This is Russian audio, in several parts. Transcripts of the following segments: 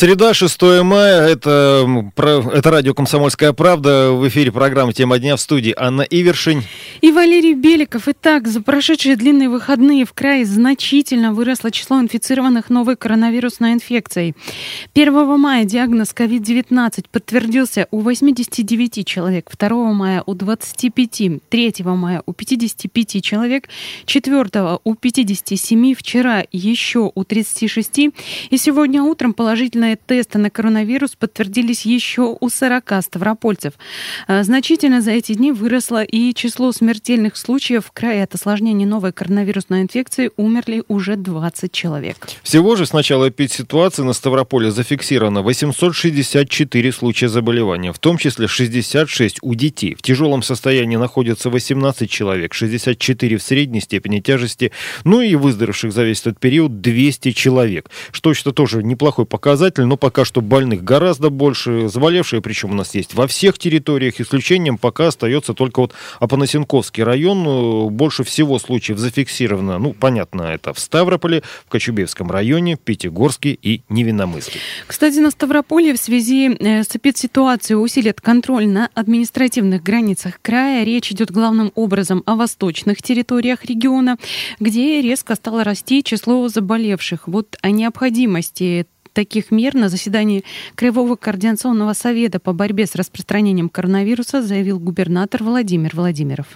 Среда, 6 мая, это, это радио «Комсомольская правда». В эфире программа «Тема дня» в студии Анна Ивершин. И Валерий Беликов. Итак, за прошедшие длинные выходные в крае значительно выросло число инфицированных новой коронавирусной инфекцией. 1 мая диагноз COVID-19 подтвердился у 89 человек, 2 мая у 25, 3 мая у 55 человек, 4 у 57, вчера еще у 36 и сегодня утром положительно положительные тесты на коронавирус подтвердились еще у 40 ставропольцев. А, значительно за эти дни выросло и число смертельных случаев. В крае от осложнений новой коронавирусной инфекции умерли уже 20 человек. Всего же с начала эпидситуации на Ставрополе зафиксировано 864 случая заболевания, в том числе 66 у детей. В тяжелом состоянии находятся 18 человек, 64 в средней степени тяжести, ну и выздоровевших за весь этот период 200 человек, что, что тоже неплохой показатель показатель, но пока что больных гораздо больше, заболевшие, причем у нас есть во всех территориях, исключением пока остается только вот Апанасенковский район, э, больше всего случаев зафиксировано, ну, понятно, это в Ставрополе, в Кочубевском районе, Пятигорске и Невиномысле. Кстати, на Ставрополе в связи э, с эпидситуацией усилит контроль на административных границах края. Речь идет главным образом о восточных территориях региона, где резко стало расти число заболевших. Вот о необходимости таких мер на заседании Краевого координационного совета по борьбе с распространением коронавируса заявил губернатор Владимир Владимиров.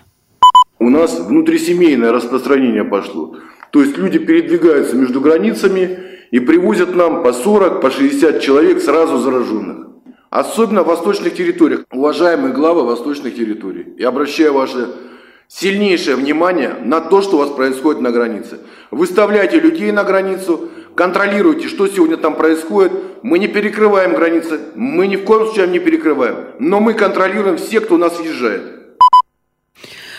У нас внутрисемейное распространение пошло. То есть люди передвигаются между границами и привозят нам по 40, по 60 человек сразу зараженных. Особенно в восточных территориях. Уважаемые главы восточных территорий, я обращаю ваше сильнейшее внимание на то, что у вас происходит на границе. Выставляйте людей на границу, контролируйте, что сегодня там происходит. Мы не перекрываем границы, мы ни в коем случае не перекрываем, но мы контролируем всех, кто у нас въезжает.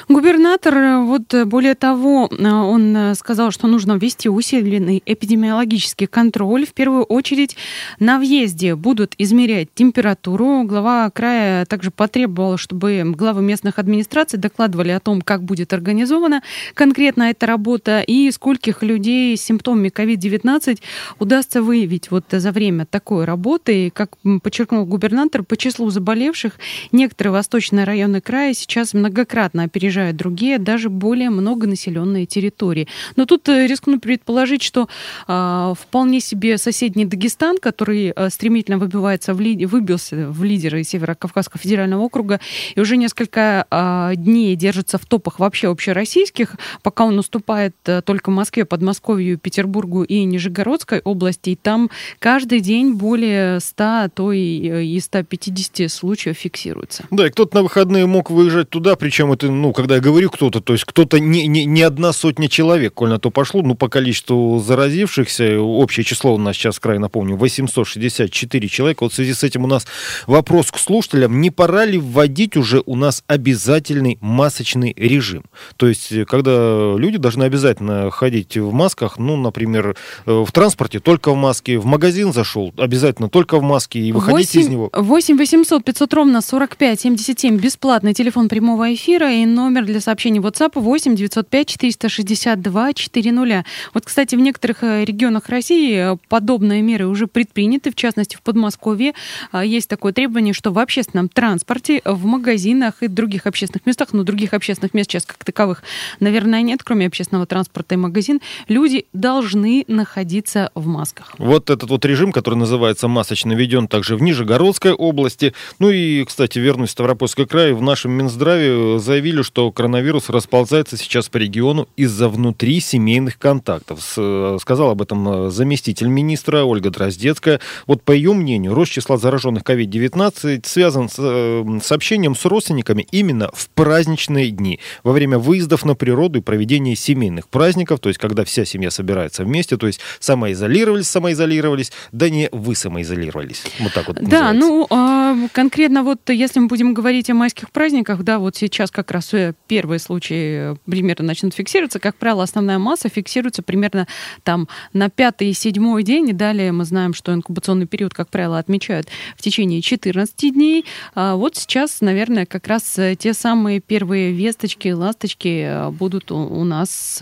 Губернатор, э, вот э, более того, э, он сказал, что нужно ввести усиленный эпидемиологический контроль. В первую очередь на въезде будут измерять температуру. Глава края также потребовал, чтобы главы местных администраций докладывали о том, как будет организована конкретно эта работа и скольких людей с симптомами COVID-19 удастся выявить вот за время такой работы. И, как подчеркнул губернатор, по числу заболевших некоторые восточные районы края сейчас многократно опережают опережают другие, даже более многонаселенные территории. Но тут э, рискну предположить, что э, вполне себе соседний Дагестан, который э, стремительно выбивается в ли, выбился в лидеры Северо-Кавказского федерального округа и уже несколько э, дней держится в топах вообще общероссийских, пока он уступает э, только Москве, Подмосковью, Петербургу и Нижегородской области. И там каждый день более 100, а то и, и 150 случаев фиксируется. Да, и кто-то на выходные мог выезжать туда, причем это, ну, как когда я говорю кто-то, то есть кто-то не, не, не одна сотня человек, коль на то пошло, ну, по количеству заразившихся, общее число у нас сейчас, край напомню, 864 человека. Вот в связи с этим у нас вопрос к слушателям, не пора ли вводить уже у нас обязательный масочный режим? То есть, когда люди должны обязательно ходить в масках, ну, например, э, в транспорте только в маске, в магазин зашел, обязательно только в маске и выходить 8, из него. 8 800 500 ровно 45 77, бесплатный телефон прямого эфира и номер номер для сообщений WhatsApp 8 905 462 400. Вот, кстати, в некоторых э, регионах России э, подобные меры уже предприняты, в частности, в Подмосковье а, есть такое требование, что в общественном транспорте, в магазинах и других общественных местах, но других общественных мест сейчас как таковых, наверное, нет, кроме общественного транспорта и магазин, люди должны находиться в масках. Вот этот вот режим, который называется масочный, введен также в Нижегородской области. Ну и, кстати, вернусь в Ставропольский край, в нашем Минздраве заявили, что коронавирус расползается сейчас по региону из-за внутри семейных контактов. С, сказал об этом э, заместитель министра Ольга Дроздецкая. Вот по ее мнению, рост числа зараженных COVID-19 связан с э, сообщением с родственниками именно в праздничные дни, во время выездов на природу и проведения семейных праздников, то есть когда вся семья собирается вместе, то есть самоизолировались, самоизолировались, да не вы самоизолировались. Вот так вот Да, называется. ну, а, конкретно вот если мы будем говорить о майских праздниках, да, вот сейчас как раз э, первые случаи примерно начнут фиксироваться, как правило, основная масса фиксируется примерно там на пятый и седьмой день, и далее мы знаем, что инкубационный период, как правило, отмечают в течение 14 дней. А вот сейчас, наверное, как раз те самые первые весточки, ласточки будут у нас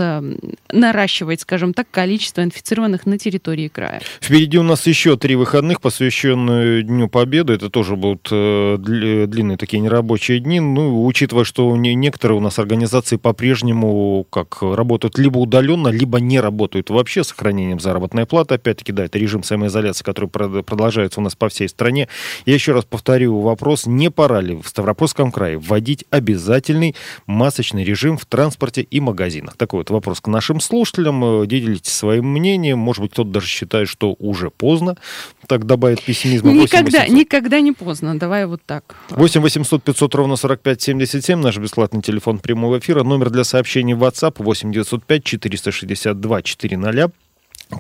наращивать, скажем так, количество инфицированных на территории края. Впереди у нас еще три выходных, посвященные Дню Победы. Это тоже будут э, длинные такие нерабочие дни. Ну, учитывая, что некоторые у нас организации по-прежнему как работают либо удаленно, либо не работают вообще с сохранением заработной платы. Опять-таки, да, это режим самоизоляции, который продолжается у нас по всей стране. Я еще раз повторю вопрос, не пора ли в Ставропольском крае вводить обязательный масочный режим в транспорте и магазинах? Такой вот вопрос к нашим слушателям. Э, делитесь своим мнением. Может быть, кто-то даже считает, что уже поздно. Так добавит пессимизма. Никогда, никогда не поздно. Давай вот так. 8 800 500 ровно 45 77. Наш бесплатный телефон прямого эфира. Номер для сообщений в WhatsApp 8 905 462 400.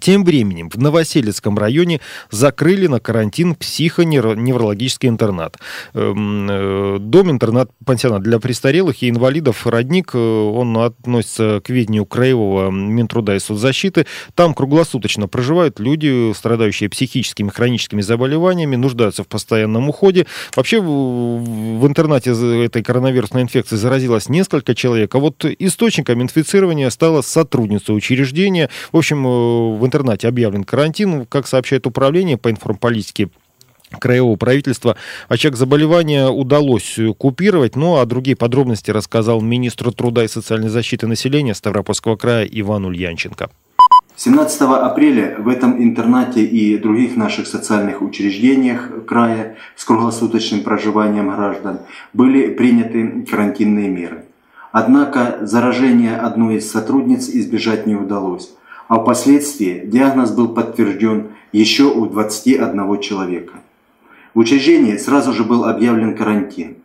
Тем временем в Новоселецком районе закрыли на карантин психоневрологический интернат. Эм, э, Дом-интернат, пансионат для престарелых и инвалидов «Родник», э, он относится к ведению Краевого Минтруда и соцзащиты. Там круглосуточно проживают люди, страдающие психическими хроническими заболеваниями, нуждаются в постоянном уходе. Вообще в интернате этой коронавирусной инфекции заразилось несколько человек, а вот источником инфицирования стала сотрудница учреждения. В общем, э, в интернате объявлен карантин. Как сообщает управление по информполитике, краевого правительства. Очаг заболевания удалось купировать, ну а другие подробности рассказал министр труда и социальной защиты населения Ставропольского края Иван Ульянченко. 17 апреля в этом интернате и других наших социальных учреждениях края с круглосуточным проживанием граждан были приняты карантинные меры. Однако заражение одной из сотрудниц избежать не удалось а впоследствии диагноз был подтвержден еще у 21 человека. В учреждении сразу же был объявлен карантин.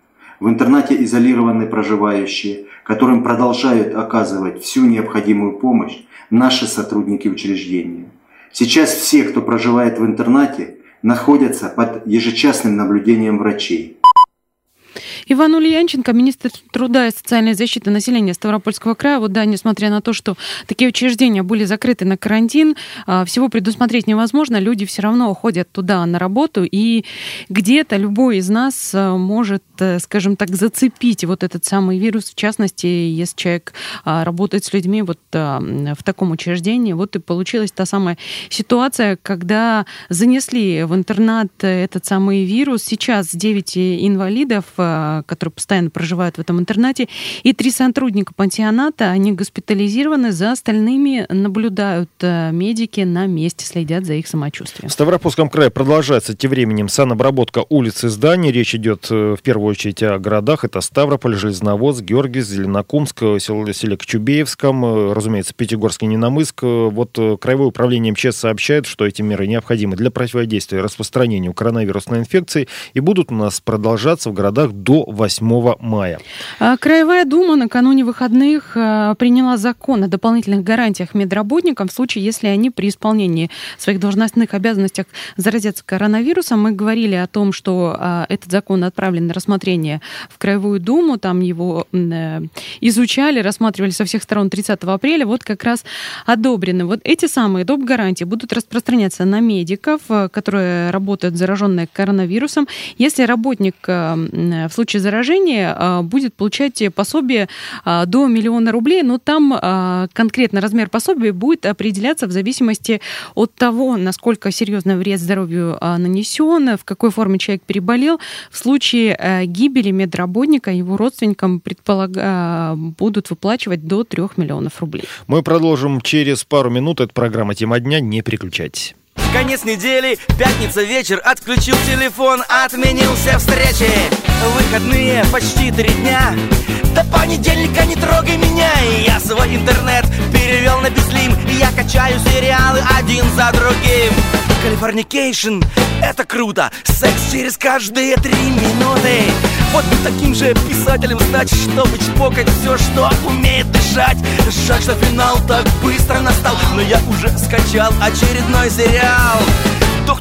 В интернате изолированы проживающие, которым продолжают оказывать всю необходимую помощь наши сотрудники учреждения. Сейчас все, кто проживает в интернате, находятся под ежечасным наблюдением врачей. Иван Ульянченко, министр труда и социальной защиты населения Ставропольского края, вот да, несмотря на то, что такие учреждения были закрыты на карантин, а, всего предусмотреть невозможно, люди все равно уходят туда на работу, и где-то любой из нас а, может, э, скажем так, зацепить вот этот самый вирус, в частности, если человек а, работает с людьми вот в таком учреждении, вот и получилась та самая ситуация, когда занесли в интернат этот самый вирус. Сейчас 9 инвалидов которые постоянно проживают в этом интернате, и три сотрудника пансионата, они госпитализированы, за остальными наблюдают э, медики на месте, следят за их самочувствием. В Ставропольском крае продолжается тем временем санобработка улиц и зданий. Речь идет э, в первую очередь о городах. Это Ставрополь, Железноводск, Георгий, Зеленокумск, селе Кочубеевском, э, разумеется, Пятигорск Ненамыск. Вот Краевое управление МЧС сообщает, что эти меры необходимы для противодействия распространению коронавирусной инфекции и будут у нас продолжаться в городах до 8 мая. А, Краевая дума накануне выходных а, приняла закон о дополнительных гарантиях медработникам в случае, если они при исполнении своих должностных обязанностях заразятся коронавирусом. Мы говорили о том, что а, этот закон отправлен на рассмотрение в Краевую думу, там его э, изучали, рассматривали со всех сторон 30 апреля, вот как раз одобрены. Вот эти самые доп. гарантии будут распространяться на медиков, э, которые работают зараженные коронавирусом. Если работник э, в случае заражения а, будет получать пособие а, до миллиона рублей, но там а, конкретно размер пособия будет определяться в зависимости от того, насколько серьезный вред здоровью нанесен, в какой форме человек переболел. В случае гибели медработника его родственникам предполаг... будут выплачивать до 3 миллионов рублей. Мы продолжим через пару минут. Это программа «Тема дня». Не переключайтесь. Конец недели, пятница вечер Отключил телефон, отменил все встречи. Выходные почти три дня. До понедельника не трогай меня. И я свой интернет перевел на безлим я качаю сериалы один за другим Californication, это круто. Секс через каждые три минуты. Вот бы таким же писателем стать Чтобы чпокать все, что умеет дышать. Жаль, что финал так быстро настал Но я уже скачал очередной сериал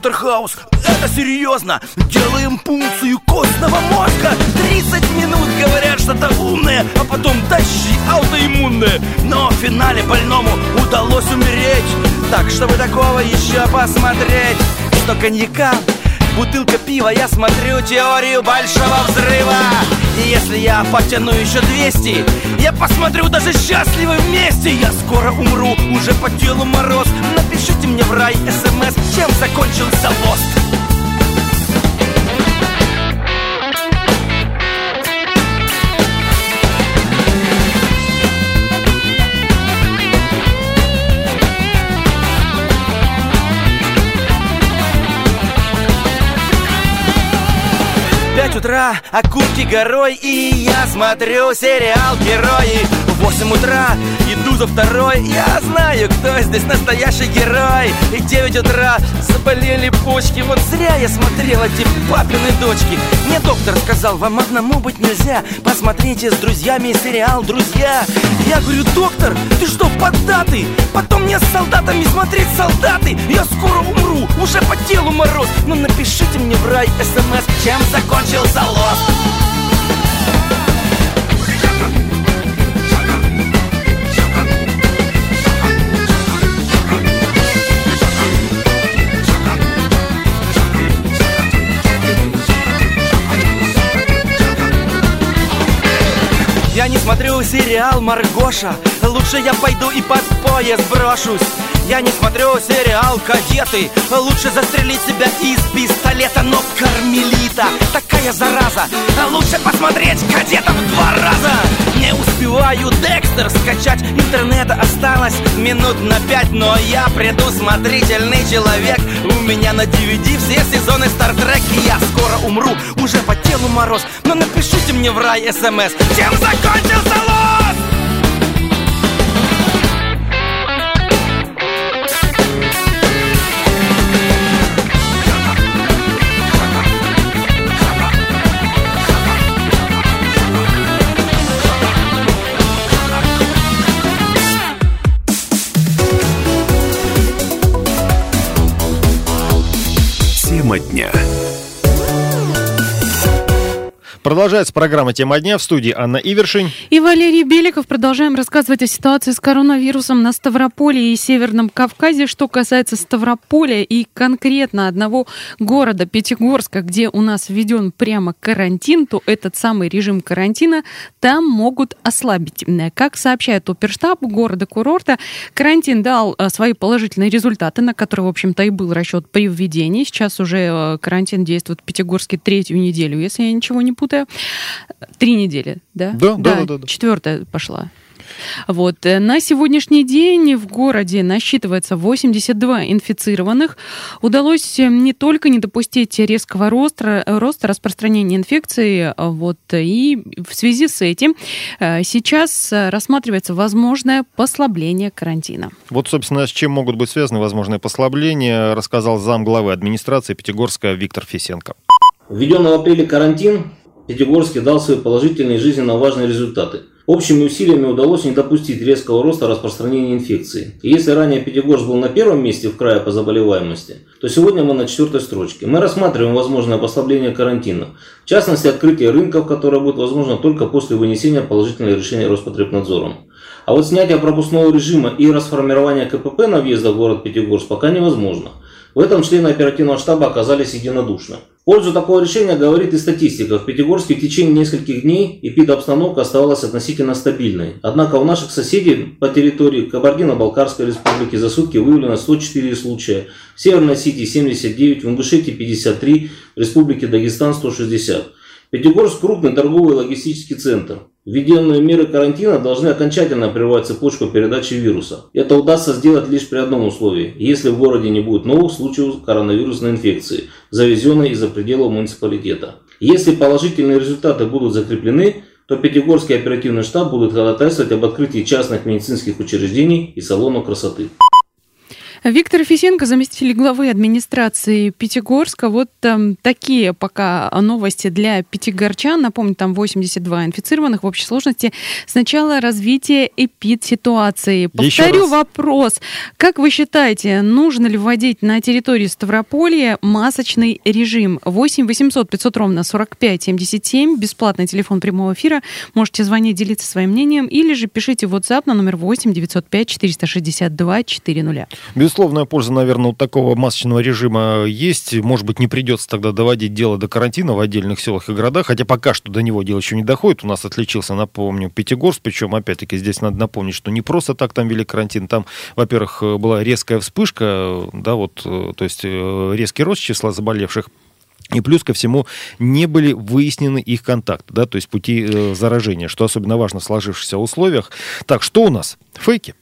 Доктор Хаус, это серьезно. Делаем пункцию костного мозга. 30 минут говорят что-то умное А потом почти аутоиммунная Но в финале больному удалось умереть. Так, чтобы такого еще посмотреть. Что коньяка бутылка пива Я смотрю теорию большого взрыва. И если я потяну еще 200 Я посмотрю даже счастливы вместе. Я скоро умру, уже по телу мороз. Напишите мне в рай смс, чем закончился лост утра, кубки горой И я смотрю сериал «Герои» восемь утра иду за второй. Я знаю, кто здесь настоящий герой. И девять утра заболели почки. Вот зря я смотрел эти папины дочки. Мне доктор сказал, вам одному быть нельзя. Посмотрите с друзьями сериал «Друзья» Я говорю, доктор, ты что, поддатый? Потом мне с солдатами смотреть солдаты. Я скоро умру, уже по телу мороз. Но напишите мне в рай смс, чем закончился лост сериал Маргоша Лучше я пойду и под поезд брошусь Я не смотрю сериал «Кадеты» Лучше застрелить себя из пистолета Но кармелита. Такая зараза. Лучше посмотреть «Кадетов» два раза. Не успеваю Декстер скачать. Интернета осталось минут на пять Но я предусмотрительный человек. У меня на DVD все сезоны Стартрек И я скоро умру, уже по телу мороз. Но напишите мне в рай смс Чем закончился лост? Продолжается программа «Тема дня» в студии Анна Ивершин. И Валерий Беликов. Продолжаем рассказывать о ситуации с коронавирусом на Ставрополе и Северном Кавказе. Что касается Ставрополя и конкретно одного города Пятигорска, где у нас введен прямо карантин, то этот самый режим карантина там могут ослабить. Как сообщает оперштаб города-курорта, карантин дал э, свои положительные результаты, на которые, в общем-то, и был расчет при введении. Сейчас уже э, карантин действует в Пятигорске третью неделю, если я ничего не путаю. Три недели, да? Да, да, да, да, да. Четвертая пошла. Вот. э, На сегодняшний день в городе насчитывается 82 инфицированных. Удалось э, не только не допустить резкого роста, роста распространения инфекции, вот, и в связи с этим э, сейчас рассматривается возможное послабление карантина. Вот, собственно, с чем могут быть связаны возможные послабления, рассказал зам главы администрации Пятигорска Виктор Фисенко. Введенный в апреле карантин Пятигорске дал свои положительные жизненно важные результаты. Общими усилиями удалось не допустить резкого роста распространения инфекции. И если ранее Пятигорск был на первом месте в крае по заболеваемости, то сегодня мы на четвертой строчке. Мы рассматриваем возможное послабление карантина. В частности, открытие рынков, которое будет возможно только после вынесения положительного решения Роспотребнадзором. А вот снятие пропускного режима и расформирование КПП на въезд в город Пятигорск пока невозможно. В этом члены оперативного штаба оказались единодушны. Пользу такого решения говорит и статистика. В Пятигорске в течение нескольких дней эпидобстановка оставалась относительно стабильной. Однако у наших соседей по территории Кабардино-Балкарской республики за сутки выявлено 104 случая, в Северной Осетии 79, в Ингушетии 53, в Республике Дагестан 160. Пятигорск – крупный торговый и логистический центр. Введенные меры карантина должны окончательно прервать цепочку передачи вируса. Это удастся сделать лишь при одном условии, если в городе не будет новых случаев коронавирусной инфекции, завезенной из-за пределов муниципалитета. Если положительные результаты будут закреплены, то Пятигорский оперативный штаб будет ходатайствовать об открытии частных медицинских учреждений и салонов красоты. Виктор Фисенко, заместитель главы администрации Пятигорска. Вот там такие пока новости для пятигорчан. Напомню, там 82 инфицированных в общей сложности. Сначала развитие эпид-ситуации. Повторю вопрос. Как вы считаете, нужно ли вводить на территории Ставрополья масочный режим? 8 800 500 ровно 45 77. Бесплатный телефон прямого эфира. Можете звонить, делиться своим мнением. Или же пишите в WhatsApp на номер 8 905 462 400. Безусловная польза, наверное, у такого масочного режима есть. Может быть, не придется тогда доводить дело до карантина в отдельных селах и городах, хотя пока что до него дело еще не доходит. У нас отличился, напомню, Пятигорск, причем, опять-таки, здесь надо напомнить, что не просто так там вели карантин, там, во-первых, была резкая вспышка, да, вот, то есть э, резкий рост числа заболевших, и плюс ко всему не были выяснены их контакты, да, то есть пути э, заражения, что особенно важно в сложившихся условиях. Так, что у нас? Фейки.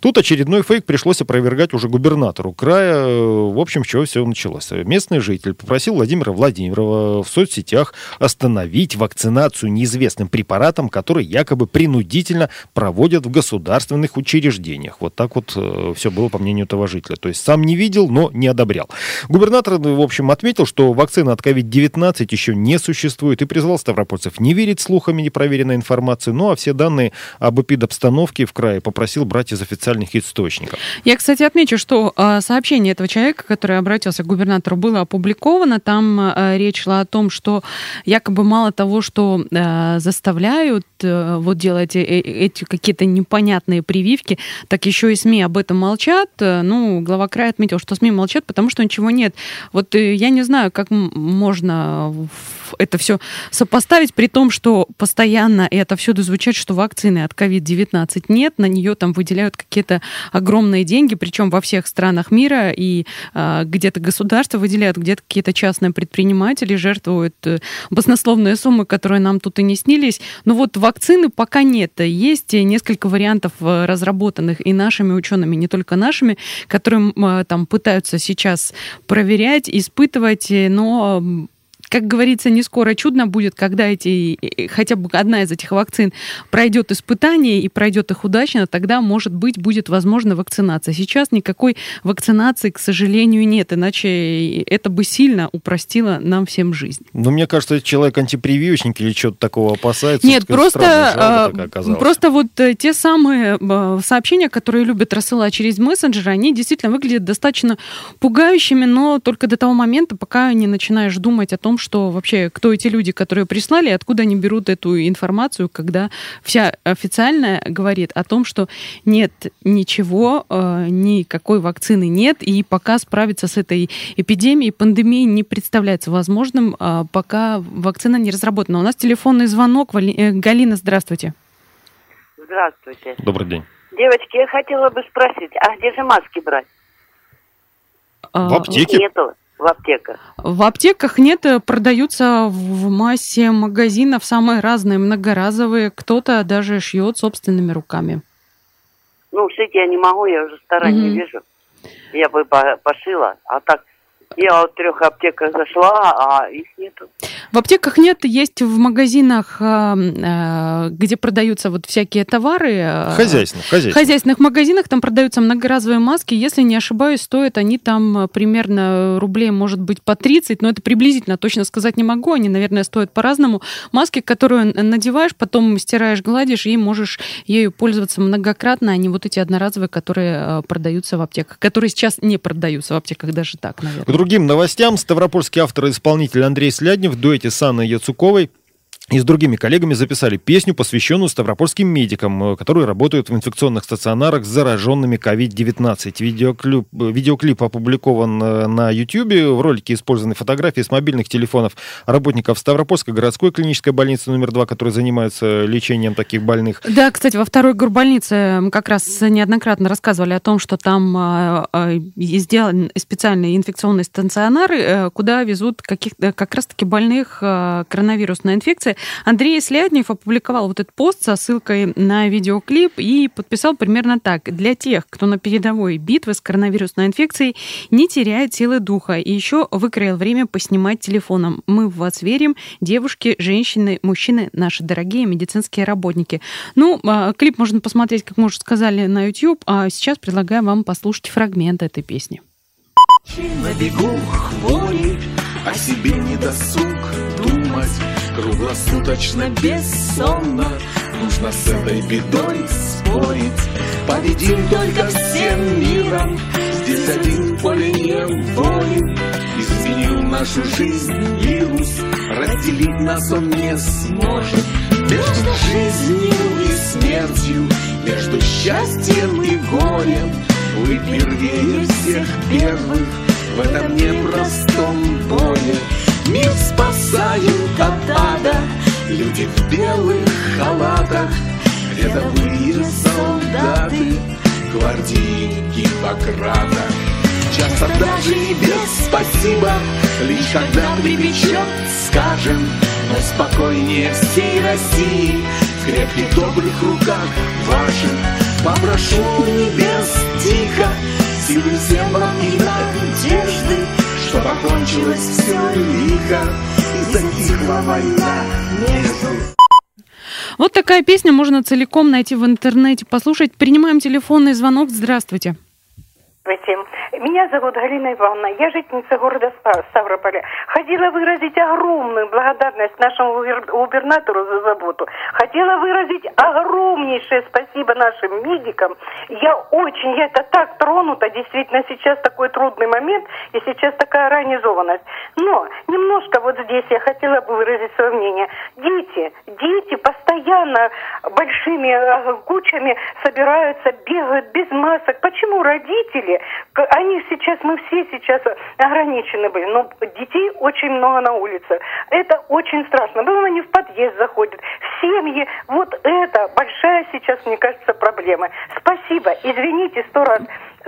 Тут очередной фейк пришлось опровергать уже губернатору края. В общем, с чего все началось. Местный житель попросил Владимира Владимирова в соцсетях остановить вакцинацию неизвестным препаратом, который якобы принудительно проводят в государственных учреждениях. Вот так вот э, все было по мнению этого жителя. То есть сам не видел, но не одобрял. Губернатор, в общем, отметил, что вакцина от COVID-19 еще не существует и призвал ставропольцев не верить слухами непроверенной информации, ну а все данные об эпидобстановке в крае попросил брать из источников. Я, кстати, отмечу, что э, сообщение этого человека, который обратился к губернатору, было опубликовано. Там э, речь шла о том, что якобы мало того, что э, заставляют вот делать эти какие-то непонятные прививки, так еще и СМИ об этом молчат. Ну, глава края отметил, что СМИ молчат, потому что ничего нет. Вот я не знаю, как можно это все сопоставить, при том, что постоянно это всюду звучит, что вакцины от COVID-19 нет, на нее там выделяют какие-то огромные деньги, причем во всех странах мира, и э, где-то государство выделяет, где-то какие-то частные предприниматели жертвуют э, баснословные суммы, которые нам тут и не снились. Но вот вакцины пока нет. Есть несколько вариантов э, разработанных и нашими учеными, не только нашими, которые э, там пытаются сейчас проверять, испытывать, но как говорится, не скоро чудно будет, когда эти, хотя бы одна из этих вакцин пройдет испытание и пройдет их удачно, тогда, может быть, будет возможна вакцинация. Сейчас никакой вакцинации, к сожалению, нет, иначе это бы сильно упростило нам всем жизнь. Ну, мне кажется, человек антипрививочник или что-то такого опасается. Нет, просто, странно, просто вот э, те самые э, сообщения, которые любят рассылать через мессенджеры, они действительно выглядят достаточно пугающими, но только до того момента, пока не начинаешь думать о том, что вообще кто эти люди, которые прислали, откуда они берут эту информацию, когда вся официальная говорит о том, что нет ничего, э, никакой вакцины нет, и пока справиться с этой эпидемией, пандемией не представляется возможным, э, пока вакцина не разработана. У нас телефонный звонок. Э, Галина, здравствуйте. Здравствуйте. Добрый день. Девочки, я хотела бы спросить, а где же маски брать? В аптеке? Нету в аптеках? В аптеках нет, э, продаются в массе магазинов самые разные, многоразовые. Кто-то даже шьет собственными руками. Ну, шить я не могу, я уже старая mm-hmm. не вижу. Я бы пошила, а так я от трех аптеках зашла, а их нету. В аптеках нет, есть в магазинах, а, а, где продаются вот всякие товары. А, хозяйственных, хозяйственных. хозяйственных магазинах там продаются многоразовые маски. Если не ошибаюсь, стоят они там примерно рублей, может быть, по 30, но это приблизительно, точно сказать не могу. Они, наверное, стоят по-разному. Маски, которую надеваешь, потом стираешь, гладишь и можешь ею пользоваться многократно, а не вот эти одноразовые, которые продаются в аптеках, которые сейчас не продаются в аптеках, даже так, наверное другим новостям. Ставропольский автор и исполнитель Андрей Сляднев в дуэте с Анной Яцуковой и с другими коллегами записали песню, посвященную ставропольским медикам, э, которые работают в инфекционных стационарах с зараженными COVID-19. Видеоклип, э, видеоклип опубликован э, на YouTube. В ролике использованы фотографии с мобильных телефонов работников Ставропольской городской клинической больницы номер 2, которые занимаются лечением таких больных. Да, кстати, во второй горбольнице мы как раз неоднократно рассказывали о том, что там сделан специальные инфекционные стационары, куда везут каких, как раз-таки больных коронавирусной инфекцией. Андрей Сляднев опубликовал вот этот пост со ссылкой на видеоклип и подписал примерно так. Для тех, кто на передовой битвы с коронавирусной инфекцией, не теряет силы духа и еще выкроил время поснимать телефоном. Мы в вас верим, девушки, женщины, мужчины, наши дорогие медицинские работники. Ну, а, клип можно посмотреть, как мы уже сказали, на YouTube, а сейчас предлагаю вам послушать фрагмент этой песни. На бегу хворей, о себе не досуг думать Круглосуточно бессонно. Нужно с этой бедой спорить. Победим только всем миром. Здесь один поле не воин. Изменил нашу жизнь вирус Разделить нас он не сможет. Между жизнью и смертью Между счастьем и горем Вы первее всех первых. В этом непростом бое Мир спасают от Люди в белых халатах. Рядовые солдаты Гвардии Гиппократа Часто даже и без спасибо Лишь когда припечет, скажем Но спокойнее всей России В крепких добрых руках ваших Попрошу небес тихо Силы всем вам и надежды Что окончилось все лихо И затихла война между Вот такая песня можно целиком найти в интернете, послушать. Принимаем телефонный звонок. Здравствуйте. Здравствуйте. Меня зовут Галина Ивановна. Я жительница города Ставрополя. Хотела выразить огромную благодарность нашему губернатору за заботу. Хотела выразить огромнейшее спасибо нашим медикам. Я очень, я это так тронута. Действительно, сейчас такой трудный момент и сейчас такая организованность. Но немножко вот здесь я хотела бы выразить свое мнение. Дети, дети постоянно большими э, кучами собираются, бегают без масок. Почему родители, они сейчас, мы все сейчас ограничены были, но детей очень много на улице. Это очень страшно. Потом они в подъезд заходят, в семьи. Вот это большая сейчас, мне кажется, проблема. Спасибо. Извините сто раз.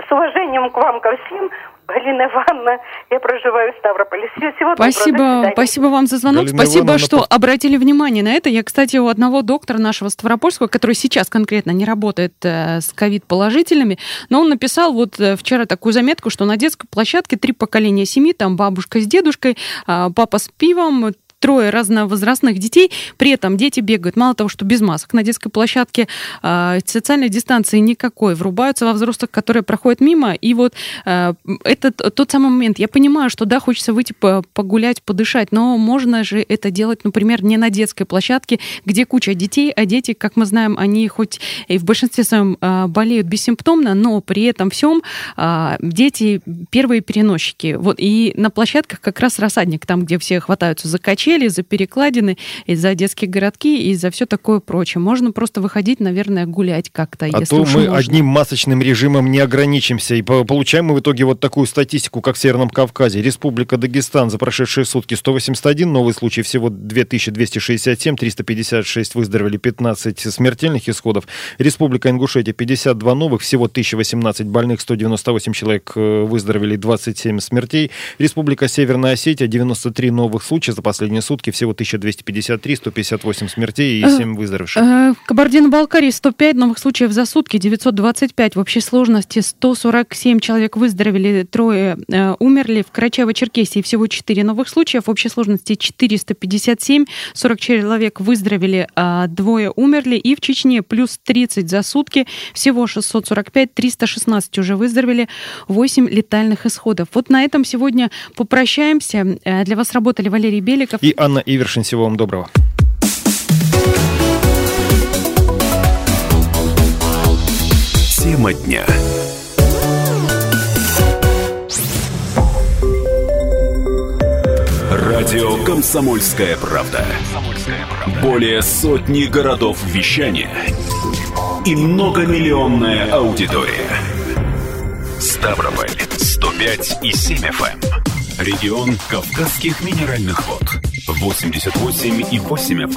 С уважением к вам ко всем. Галина Ивановна, я проживаю в Ставрополе. Всего спасибо, спасибо вам за звонок. Галина спасибо, Ивановна, что обратили внимание на это. Я, кстати, у одного доктора нашего Ставропольского, который сейчас конкретно не работает э, с ковид-положительными, но он написал вот э, вчера такую заметку, что на детской площадке три поколения семьи, там бабушка с дедушкой, э, папа с пивом, трое разновозрастных детей, при этом дети бегают, мало того, что без масок на детской площадке, э, социальной дистанции никакой, врубаются во взрослых, которые проходят мимо, и вот э, это тот самый момент. Я понимаю, что да, хочется выйти погулять, подышать, но можно же это делать, например, не на детской площадке, где куча детей, а дети, как мы знаем, они хоть и в большинстве своем э, болеют бессимптомно, но при этом всем э, дети первые переносчики. Вот и на площадках как раз рассадник, там, где все хватаются за качели, ущелья, за перекладины, и за детские городки, и за все такое прочее. Можно просто выходить, наверное, гулять как-то, а то мы можно. одним масочным режимом не ограничимся, и получаем мы в итоге вот такую статистику, как в Северном Кавказе. Республика Дагестан за прошедшие сутки 181 новый случай, всего 2267, 356 выздоровели, 15 смертельных исходов. Республика Ингушетия 52 новых, всего 1018 больных, 198 человек э, выздоровели, 27 смертей. Республика Северная Осетия 93 новых случая за последние сутки всего 1253, 158 смертей и 7 выздоровевших. Э, Кабардино-Балкарии 105 новых случаев за сутки, 925. В общей сложности 147 человек выздоровели, трое э, умерли. В Карачаево-Черкесии всего 4 новых случая. В общей сложности 457. 40 человек выздоровели, а двое умерли. И в Чечне плюс 30 за сутки. Всего 645, 316 уже выздоровели. 8 летальных исходов. Вот на этом сегодня попрощаемся. Э, для вас работали Валерий Беликов и Анна Ивершин. Всего вам доброго. Тема дня. Радио «Комсомольская правда». Более сотни городов вещания и многомиллионная аудитория. Ставрополь 105 и 7 FM. Регион Кавказских минеральных вод. 88 и 8 FM.